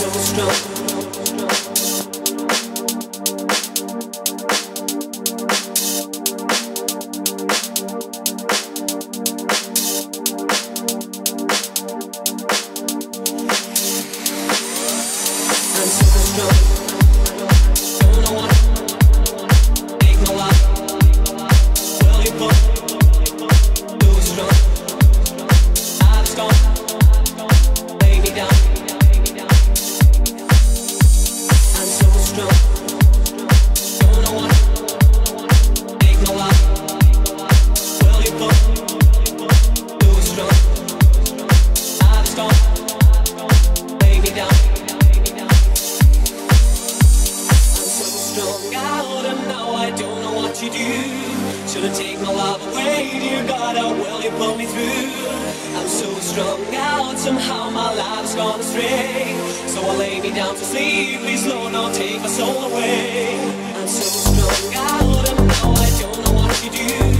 so strong. So strong out and now I don't know what to do. Should've taken my love away, dear God, oh, how will you pull me through? I'm so strung out, somehow my life's gone astray. So I lay me down to sleep, please Lord, don't take my soul away. I'm so strung out and now I don't know what to do.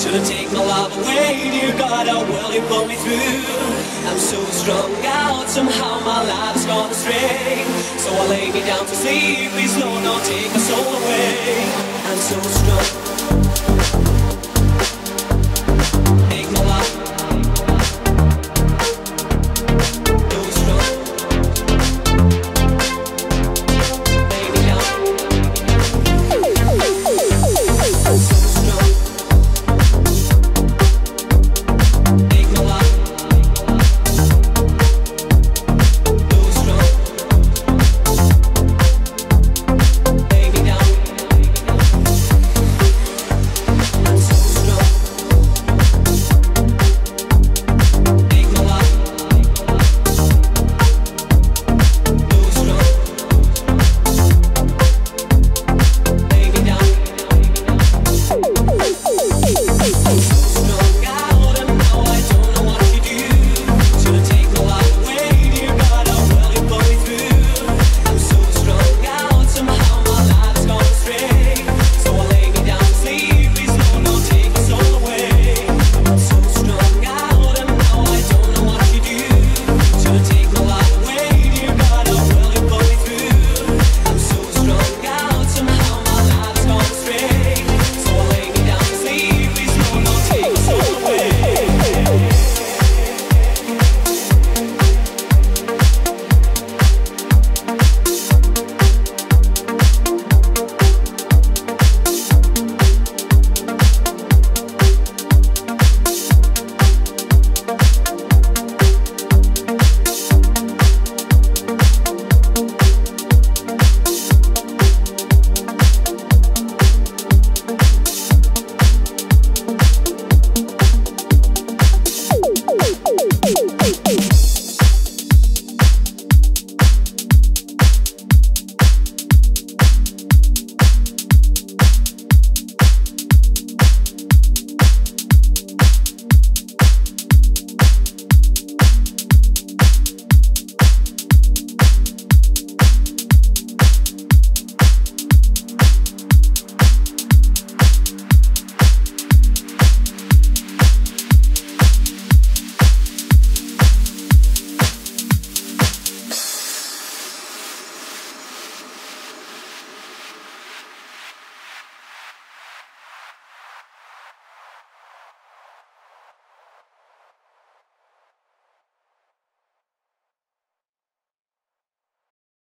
Should've taken my love away, dear God, how will you pull me through? I'm so strung out, somehow my life's gone astray. So I lay me down to sleep, please Lord, don't take my soul away. I'm so strong.